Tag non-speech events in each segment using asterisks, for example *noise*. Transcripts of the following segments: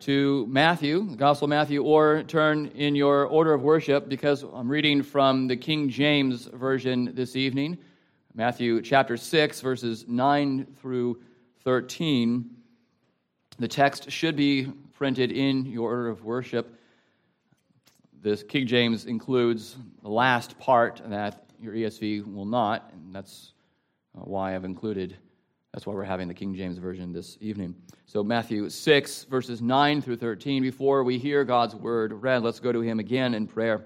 to Matthew, the Gospel of Matthew, or turn in your order of worship because I'm reading from the King James Version this evening, Matthew chapter 6, verses 9 through 13. The text should be printed in your order of worship. This King James includes the last part that your ESV will not, and that's uh, why I've included that's why we're having the King James Version this evening. So, Matthew 6, verses 9 through 13. Before we hear God's word read, let's go to Him again in prayer.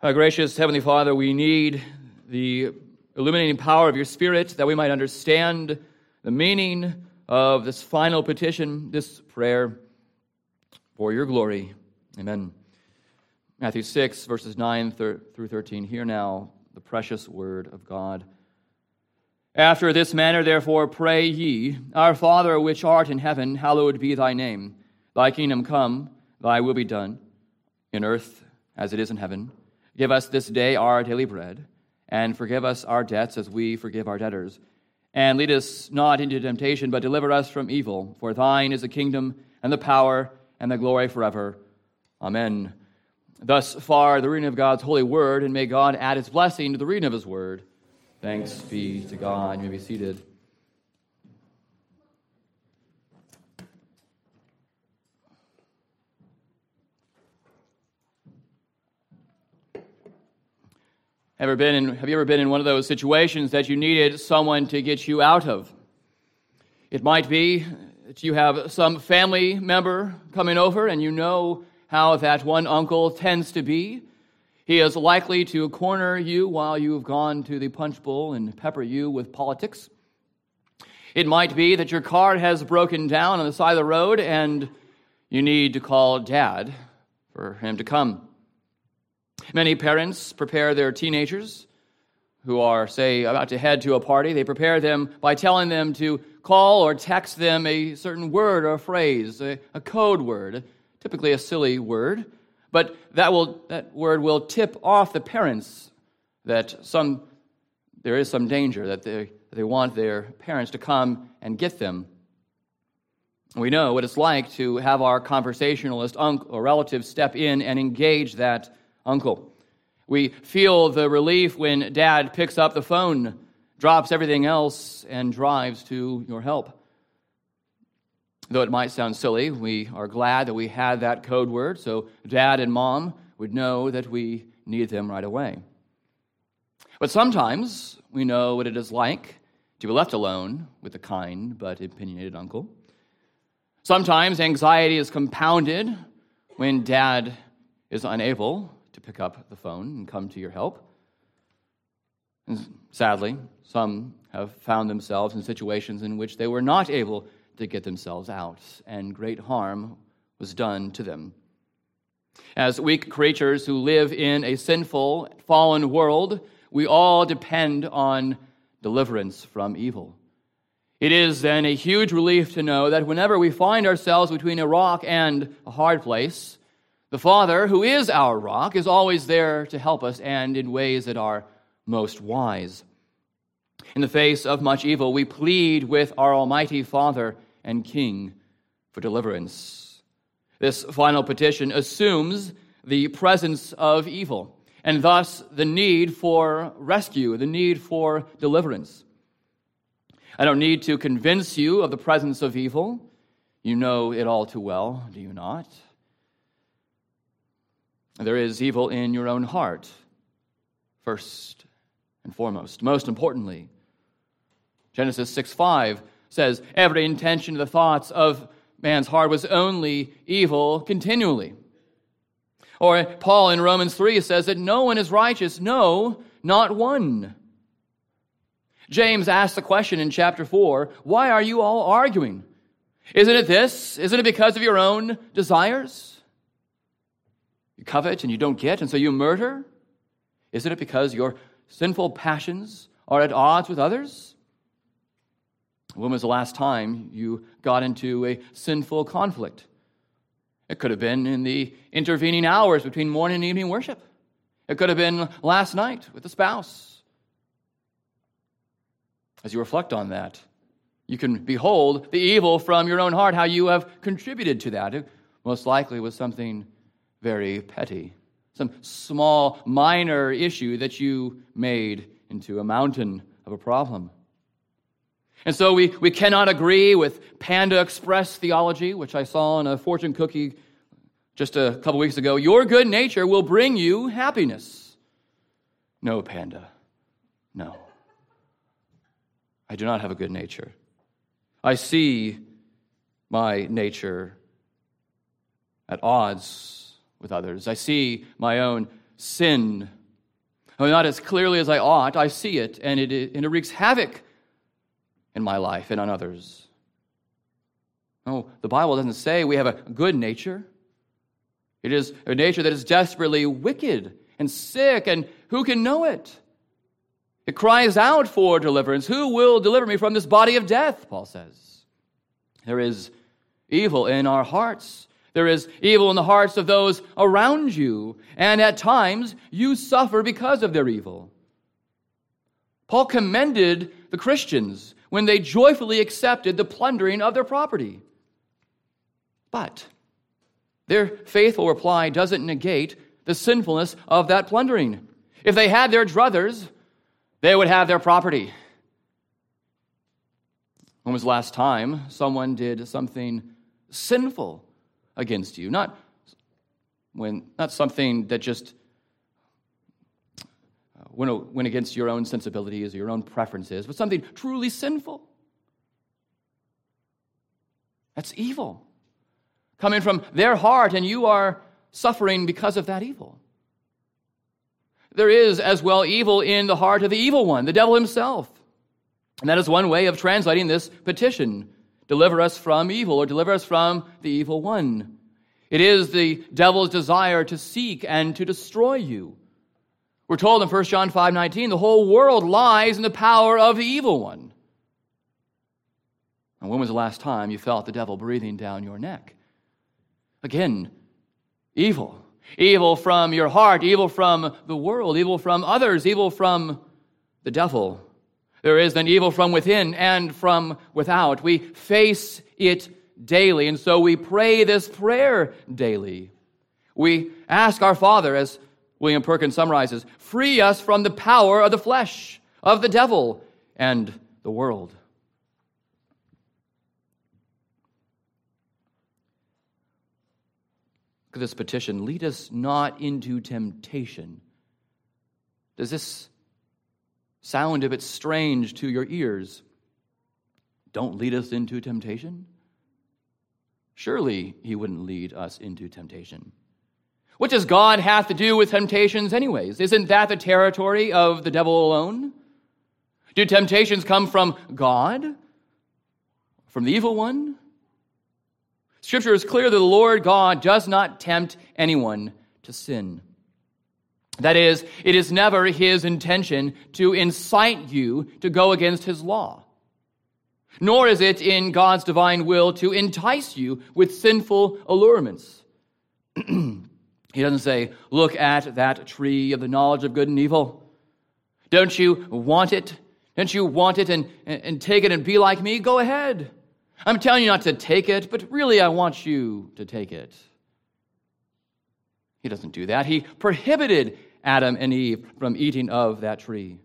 Our gracious Heavenly Father, we need the illuminating power of your Spirit that we might understand the meaning of this final petition, this prayer for your glory. Amen. Matthew 6, verses 9 through 13. Hear now the precious word of God. After this manner, therefore, pray ye, Our Father which art in heaven, hallowed be thy name. Thy kingdom come, thy will be done, in earth as it is in heaven. Give us this day our daily bread, and forgive us our debts as we forgive our debtors. And lead us not into temptation, but deliver us from evil. For thine is the kingdom, and the power, and the glory forever. Amen. Thus far, the reading of God's holy word, and may God add his blessing to the reading of his word. Thanks be to God. You may be seated. Ever been in, have you ever been in one of those situations that you needed someone to get you out of? It might be that you have some family member coming over and you know how that one uncle tends to be. He is likely to corner you while you've gone to the punch bowl and pepper you with politics. It might be that your car has broken down on the side of the road and you need to call dad for him to come. Many parents prepare their teenagers who are, say, about to head to a party. They prepare them by telling them to call or text them a certain word or phrase, a, a code word, typically a silly word but that, will, that word will tip off the parents that some, there is some danger, that they, they want their parents to come and get them. We know what it's like to have our conversationalist uncle or relative step in and engage that uncle. We feel the relief when dad picks up the phone, drops everything else, and drives to your help. Though it might sound silly, we are glad that we had that code word so dad and mom would know that we need them right away. But sometimes we know what it is like to be left alone with a kind but opinionated uncle. Sometimes anxiety is compounded when dad is unable to pick up the phone and come to your help. And sadly, some have found themselves in situations in which they were not able to get themselves out, and great harm was done to them. As weak creatures who live in a sinful, fallen world, we all depend on deliverance from evil. It is then a huge relief to know that whenever we find ourselves between a rock and a hard place, the Father, who is our rock, is always there to help us and in ways that are most wise. In the face of much evil, we plead with our Almighty Father and King for deliverance. This final petition assumes the presence of evil and thus the need for rescue, the need for deliverance. I don't need to convince you of the presence of evil. You know it all too well, do you not? There is evil in your own heart, first and foremost. Most importantly, Genesis 6 5 says, Every intention of the thoughts of man's heart was only evil continually. Or Paul in Romans 3 says that no one is righteous, no, not one. James asks the question in chapter 4 why are you all arguing? Isn't it this? Isn't it because of your own desires? You covet and you don't get, and so you murder? Isn't it because your sinful passions are at odds with others? When was the last time you got into a sinful conflict? It could have been in the intervening hours between morning and evening worship. It could have been last night with a spouse. As you reflect on that, You can behold the evil from your own heart, how you have contributed to that. It most likely was something very petty, some small, minor issue that you made into a mountain of a problem. And so we, we cannot agree with Panda Express theology, which I saw in a fortune cookie just a couple weeks ago. Your good nature will bring you happiness. No, Panda. No. I do not have a good nature. I see my nature at odds with others. I see my own sin. not as clearly as I ought. I see it, and it, and it wreaks havoc in my life and on others. No, the Bible doesn't say we have a good nature. It is a nature that is desperately wicked and sick, and who can know it? It cries out for deliverance. Who will deliver me from this body of death? Paul says. There is evil in our hearts. There is evil in the hearts of those around you, and at times you suffer because of their evil. Paul commended the Christians when they joyfully accepted the plundering of their property. But their faithful reply doesn't negate the sinfulness of that plundering. If they had their druthers, they would have their property. When was the last time someone did something sinful against you? Not when not something that just went, against your own sensibilities or your own preferences, but something truly sinful. That's evil. Coming from their heart, and you are suffering because of that evil. There is as well evil in the heart of the evil one, the devil himself. And that is one way of translating this petition deliver us from evil or deliver us from the evil one. It is the devil's desire to seek and to destroy you. We're told in 1 John 5 19, the whole world lies in the power of the evil one. And when was the last time you felt the devil breathing down your neck? Again, evil. Evil from your heart, evil from the world, evil from others, evil from the devil. There is an evil from within and from without. We face it daily, and so we pray this prayer daily. We ask our Father, as William Perkins summarizes, free us from the power of the flesh, of the devil, and the world. Look at this petition. Lead us not into temptation. Does this sound a bit strange to your ears? Don't lead us into temptation? Surely he wouldn't lead us into temptation. What does God have to do with temptations, anyways? Isn't that the territory of the devil alone? Do temptations come from God? From the evil one? Scripture is clear that the Lord God does not tempt anyone to sin. That is, it is never his intention to incite you to go against his law. Nor is it in God's divine will to entice you with sinful allurements. *clears throat* He doesn't say, Look at that tree of the knowledge of good and evil. Don't you want it? Don't you want it and, and take it and be like me? Go ahead. I'm telling you not to take it, but really I want you to take it. He doesn't do that. He prohibited Adam and Eve from eating of that tree.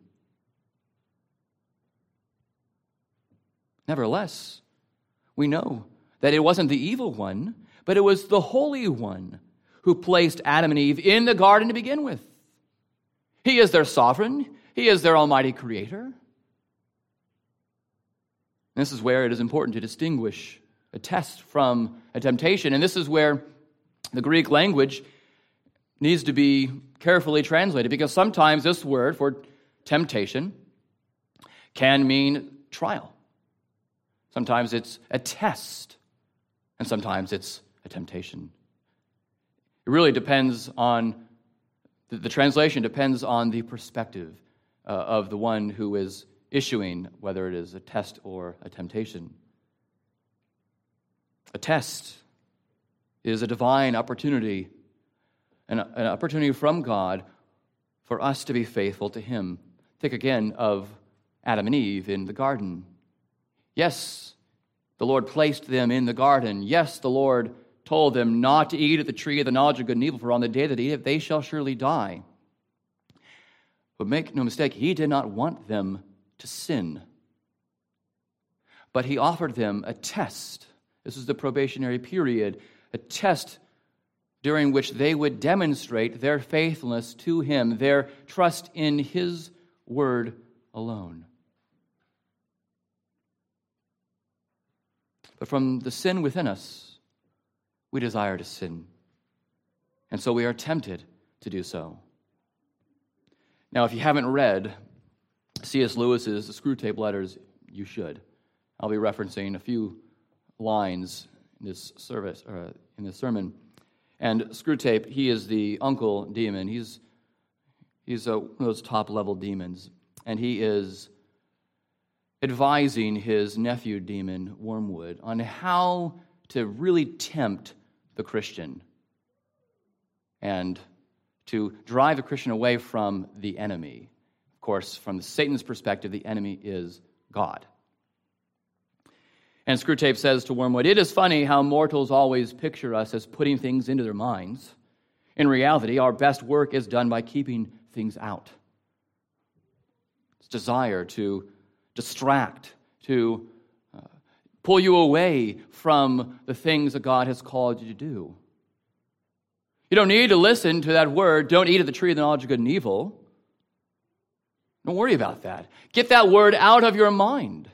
Nevertheless, we know that it wasn't the evil one, but it was the holy one who placed Adam and Eve in the garden to begin with. He is their sovereign, He is their almighty creator. This is where it is important to distinguish a test from a temptation. And this is where the Greek language needs to be carefully translated because sometimes this word for temptation can mean trial. Sometimes it's a test, and sometimes it's a temptation. It really depends on, the, translation depends on the perspective uh, of the one who is issuing, whether it is a test or a temptation. A test is a divine opportunity, an, an opportunity from God for us to be faithful to Him. Think again of Adam and Eve in the garden. Yes, the Lord placed them in the garden. Yes, the Lord told them not to eat of the tree of the knowledge of good and evil, for on the day that they eat it, they shall surely die. But make no mistake, He did not want them to sin. But He offered them a test. This is the probationary period, a test during which they would demonstrate their faithfulness to Him, their trust in His word alone. But from the sin within us, we desire to sin. And so we are tempted to do so. Now, if you haven't read C.S. Lewis's Screwtape Letters, you should. I'll be referencing a few lines in this service, uh, in this sermon. And Screwtape, he is the uncle demon. He's, he's a, one of those top level demons. And he is advising his nephew demon, Wormwood, on how to really tempt the Christian and to drive the Christian away from the enemy. Of course, from Satan's perspective, the enemy is God. And Screwtape says to Wormwood, It is funny how mortals always picture us as putting things into their minds. In reality, our best work is done by keeping things out. It's desire to distract, to pull you away from the things that God has called you to do. You don't need to listen to that word, don't eat of the tree of the knowledge of good and evil. Don't worry about that. Get that word out of your mind.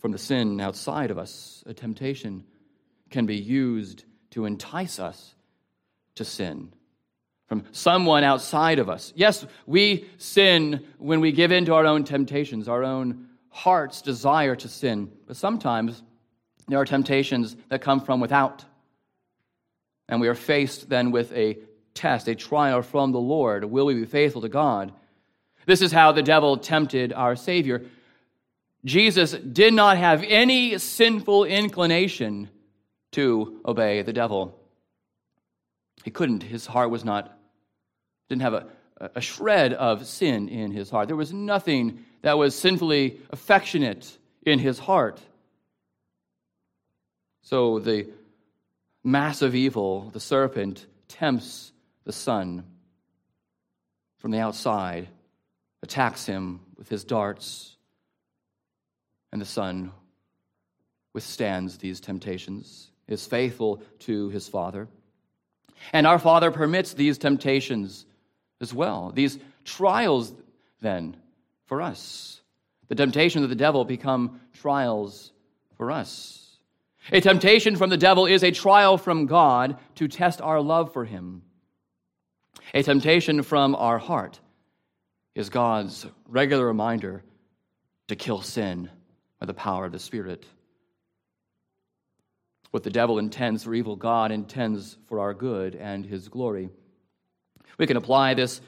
From the sin outside of us, a temptation can be used to entice us to sin from someone outside of us. Yes, we sin when we give in to our own temptations, our own heart's desire to sin. But sometimes there are temptations that come from without. And we are faced then with a test, a trial from the Lord. Will we be faithful to God? This is how the devil tempted our Savior. Jesus did not have any sinful inclination to obey the devil. He couldn't. His heart was not, didn't have a, a shred of sin in his heart. There was nothing that was sinfully affectionate in his heart. So the massive evil, the serpent, tempts the Son from the outside, attacks him with his darts, and the Son withstands these temptations, is faithful to his Father. And our Father permits these temptations as well, these trials, then, for us. The temptations of the devil become trials for us. A temptation from the devil is a trial from God to test our love for him. A temptation from our heart is God's regular reminder to kill sin by the power of the Spirit. What the devil intends for evil, God intends for our good and his glory. We can apply this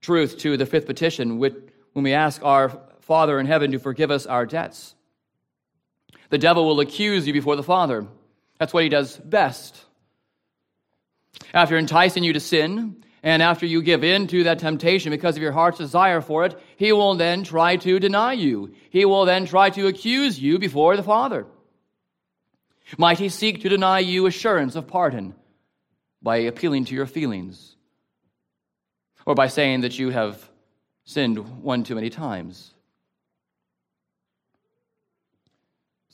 truth to the fifth petition which, when we ask our Father in heaven to forgive us our debts. The devil will accuse you before the Father. That's what he does best. After enticing you to sin, and after you give in to that temptation because of your heart's desire for it, he will then try to deny you. He will then try to accuse you before the Father. Might he seek to deny you assurance of pardon by appealing to your feelings or by saying that you have sinned one too many times?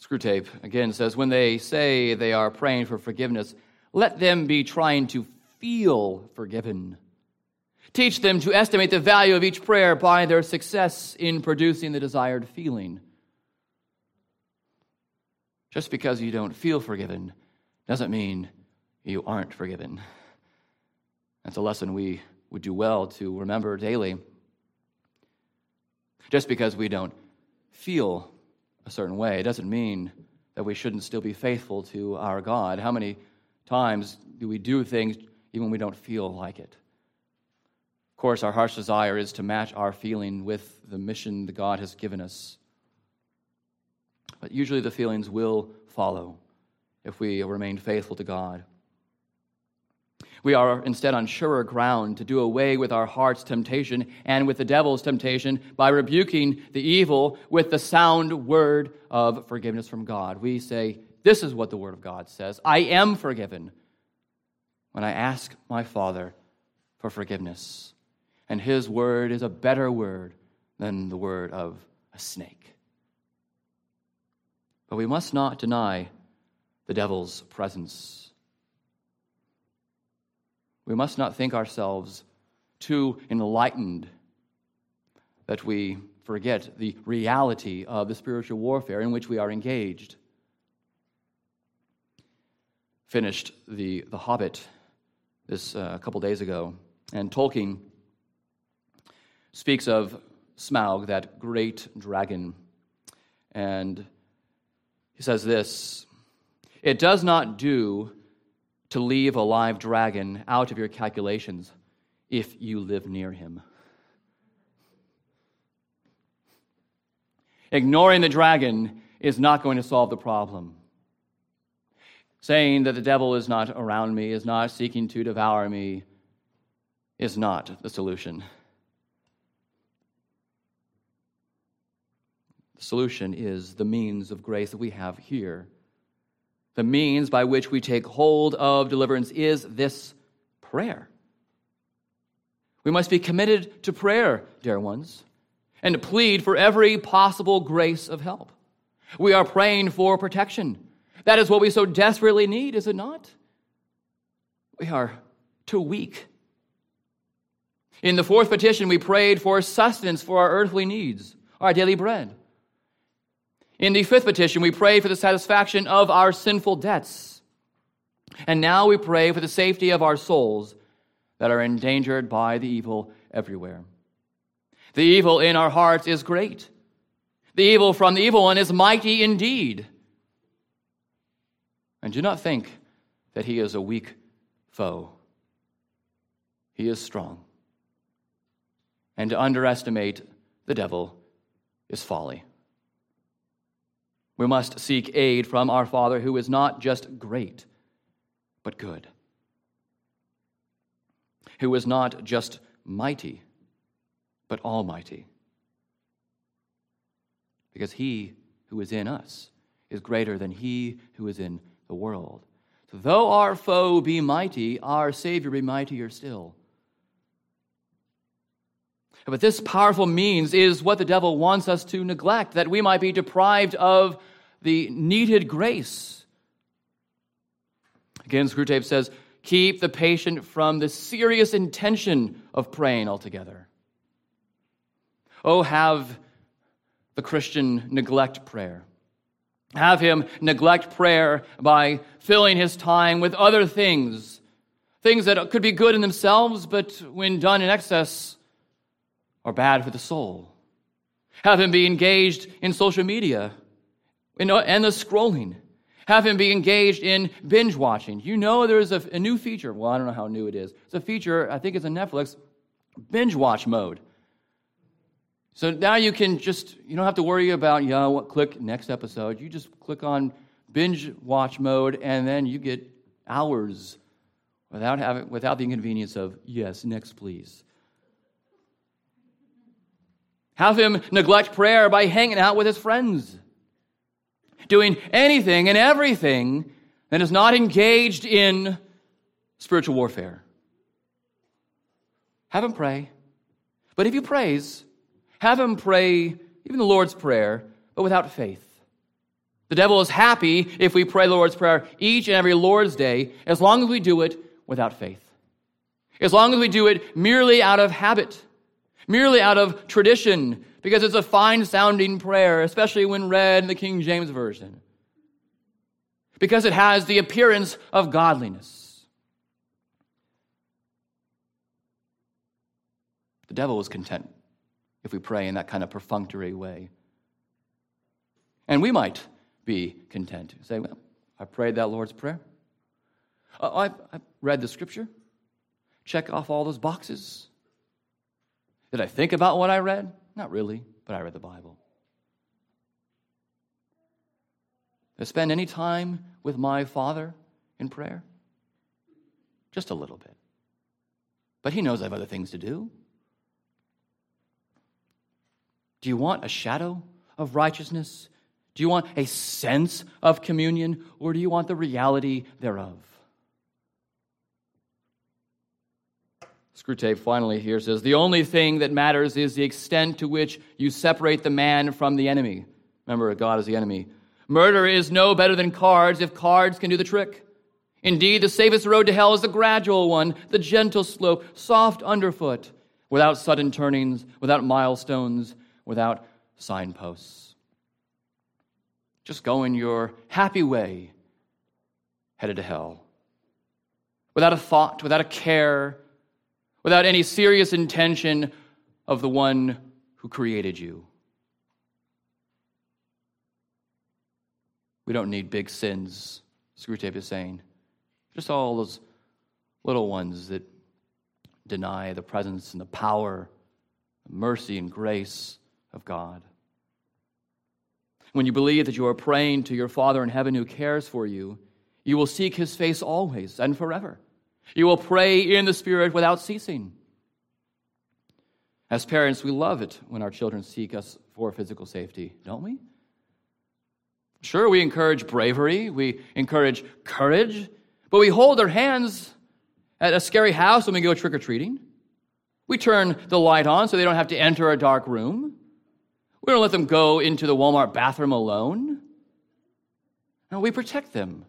Screwtape again says when they say they are praying for forgiveness, let them be trying to feel forgiven. Teach them to estimate the value of each prayer by their success in producing the desired feeling. Just because you don't feel forgiven doesn't mean you aren't forgiven. That's a lesson we would do well to remember daily. Just because we don't feel a certain way doesn't mean that we shouldn't still be faithful to our God. How many times do we do things even when we don't feel like it? Of course, our heart's desire is to match our feeling with the mission that God has given us. But usually the feelings will follow if we remain faithful to God. We are instead on surer ground to do away with our heart's temptation and with the devil's temptation by rebuking the evil with the sound word of forgiveness from God. We say, This is what the word of God says I am forgiven when I ask my Father for forgiveness. And his word is a better word than the word of a snake. But we must not deny the devil's presence. We must not think ourselves too enlightened that we forget the reality of the spiritual warfare in which we are engaged. Finished the, the Hobbit this uh, a couple days ago, and Tolkien speaks of Smaug, that great dragon, and he says this It does not do to leave a live dragon out of your calculations if you live near him. Ignoring the dragon is not going to solve the problem. Saying that the devil is not around me, is not seeking to devour me, is not the solution. The solution is the means of grace that we have here. The means by which we take hold of deliverance is this prayer. We must be committed to prayer, dear ones, and to plead for every possible grace of help. We are praying for protection. That is what we so desperately need, is it not? We are too weak. In the fourth petition, we prayed for sustenance for our earthly needs, our daily bread. In the fifth petition, we pray for the satisfaction of our sinful debts. And now we pray for the safety of our souls that are endangered by the evil everywhere. The evil in our hearts is great. The evil from the evil one is mighty indeed. And do not think that he is a weak foe. He is strong. And to underestimate the devil is folly. We must seek aid from our Father who is not just great, but good, who is not just mighty, but almighty. Because he who is in us is greater than he who is in the world. So though our foe be mighty, our Savior be mightier still. But this powerful means is what the devil wants us to neglect, that we might be deprived of the needed grace. Again, Screwtape says, keep the patient from the serious intention of praying altogether. Oh, have the Christian neglect prayer. Have him neglect prayer by filling his time with other things, things that could be good in themselves, but when done in excess, are bad for the soul. Have him be engaged in social media and uh, the scrolling. Have him be engaged in binge watching. You know there's a, a new feature. Well, I don't know how new it is. It's a feature, I think it's a Netflix, binge watch mode. So now you can just, you don't have to worry about, yeah, what, click next episode. You just click on binge watch mode, and then you get hours without, having, without the inconvenience of, yes, next, please. Have him neglect prayer by hanging out with his friends doing anything and everything that is not engaged in spiritual warfare. Have him pray. But if he prays, have him pray even the Lord's Prayer, but without faith. The devil is happy if we pray the Lord's Prayer each and every Lord's Day, as long as we do it without faith. As long as we do it merely out of habit, merely out of tradition, because it's a fine sounding prayer, especially when read in the King James Version. Because it has the appearance of godliness. The devil is content if we pray in that kind of perfunctory way. And we might be content. To say, well, I prayed that Lord's Prayer. Uh, I, I read the scripture. Check off all those boxes. Did I think about what I read? Not really, but I read the Bible. Did I spend any time with my Father in prayer? just a little bit. But he knows I have other things to do. Do you want a shadow of righteousness? Do you want a sense of communion, or do you want the reality thereof? Screwtape finally here says the only thing that matters is the extent to which you separate the man from the enemy. Remember, God is the enemy. Murder is no better than cards if cards can do the trick. Indeed, the safest road to hell is the gradual one, the gentle slope, soft underfoot, without sudden turnings, without milestones, without signposts. Just go in your happy way, headed to hell. Without a thought, without a care, without any serious intention of the one who created you. We don't need big sins, Screwtape is saying. Just all those little ones that deny the presence and the power, the mercy and grace of God. When you believe that you are praying to your Father in heaven who cares for you, you will seek his face always and forever. You will pray in the Spirit without ceasing. As parents, we love it when our children seek us for physical safety, don't we? Sure, we encourage bravery, we encourage courage, but we hold their hands at a scary house when we go trick or treating. We turn the light on so they don't have to enter a dark room. We don't let them go into the Walmart bathroom alone. No, we protect them.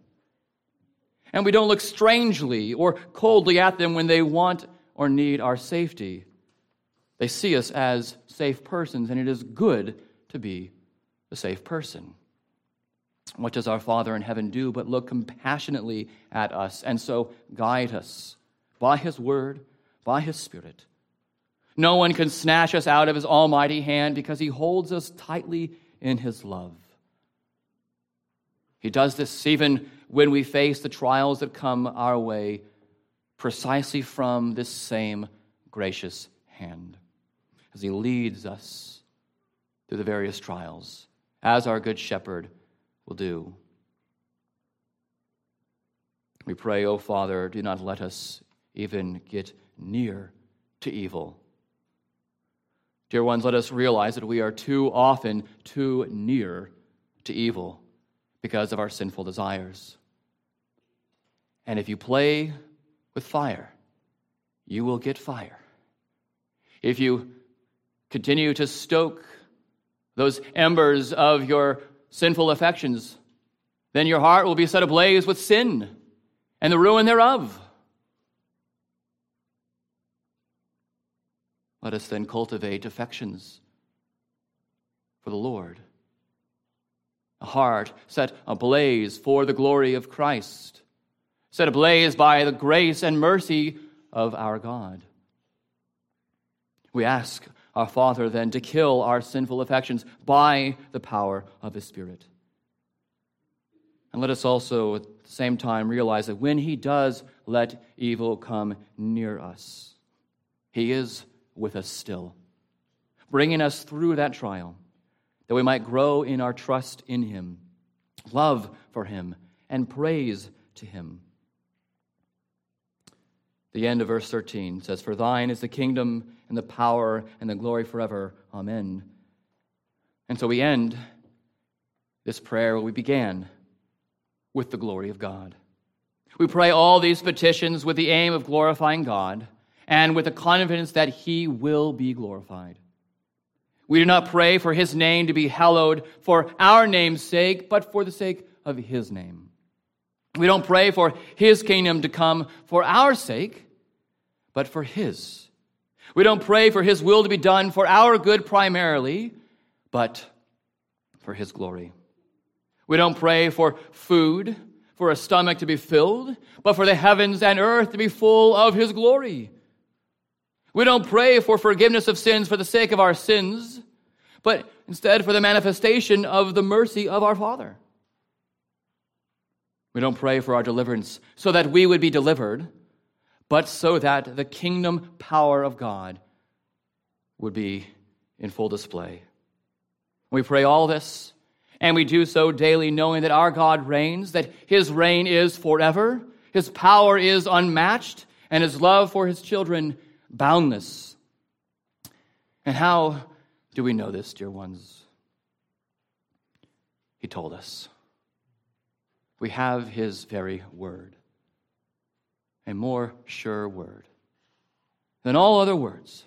And we don't look strangely or coldly at them when they want or need our safety. They see us as safe persons, and it is good to be a safe person. What does our Father in heaven do but look compassionately at us and so guide us by His Word, by His Spirit? No one can snatch us out of His almighty hand because He holds us tightly in His love. He does this even when we face the trials that come our way, precisely from this same gracious hand, as He leads us through the various trials, as our Good Shepherd will do. We pray, O oh Father, do not let us even get near to evil. Dear ones, let us realize that we are too often too near to evil because of our sinful desires. And if you play with fire, you will get fire. If you continue to stoke those embers of your sinful affections, then your heart will be set ablaze with sin and the ruin thereof. Let us then cultivate affections for the Lord. A heart set ablaze for the glory of Christ, set ablaze by the grace and mercy of our God. We ask our Father then to kill our sinful affections by the power of His Spirit. And let us also at the same time realize that when He does let evil come near us, He is with us still, bringing us through that trial, that we might grow in our trust in Him, love for Him, and praise to Him. The end of verse 13 says, For thine is the kingdom and the power and the glory forever. Amen. And so we end this prayer where we began with the glory of God. We pray all these petitions with the aim of glorifying God and with the confidence that He will be glorified. We do not pray for His name to be hallowed for our name's sake, but for the sake of His name. We don't pray for His kingdom to come for our sake, but for His. We don't pray for His will to be done for our good primarily, but for His glory. We don't pray for food, for a stomach to be filled, but for the heavens and earth to be full of His glory. We don't pray for forgiveness of sins for the sake of our sins, but instead for the manifestation of the mercy of our Father. We don't pray for our deliverance so that we would be delivered, but so that the kingdom power of God would be in full display. We pray all this, and we do so daily, knowing that our God reigns, that his reign is forever, His power is unmatched, and his love for his children boundless. And how do we know this, dear ones? He told us. We have his very word, a more sure word than all other words.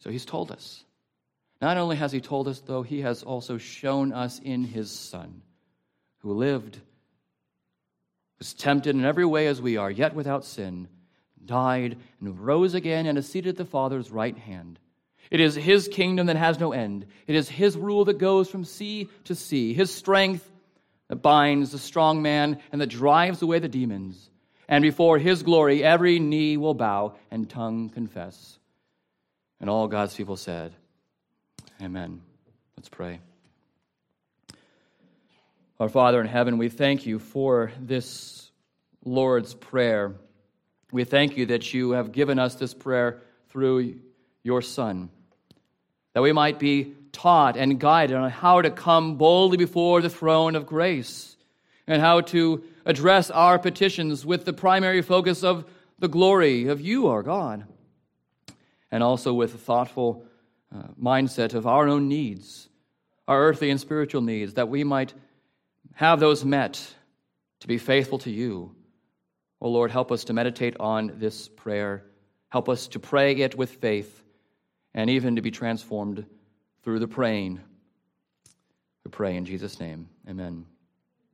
So he's told us. Not only has he told us, though, he has also shown us in his Son, who lived, was tempted in every way as we are, yet without sin, died, and rose again, and is seated at the Father's right hand. It is his kingdom that has no end. It is his rule that goes from sea to sea, his strength that binds the strong man and that drives away the demons. And before his glory, every knee will bow and tongue confess. And all God's people said, Amen. Let's pray. Our Father in heaven, we thank you for this Lord's Prayer. We thank you that you have given us this prayer through your Son, that we might be taught and guided on how to come boldly before the throne of grace and how to address our petitions with the primary focus of the glory of you, our God, and also with a thoughtful uh, mindset of our own needs, our earthly and spiritual needs, that we might have those met to be faithful to you. Oh Lord, help us to meditate on this prayer. Help us to pray it with faith and even to be transformed through the praying. We pray in Jesus' name. Amen.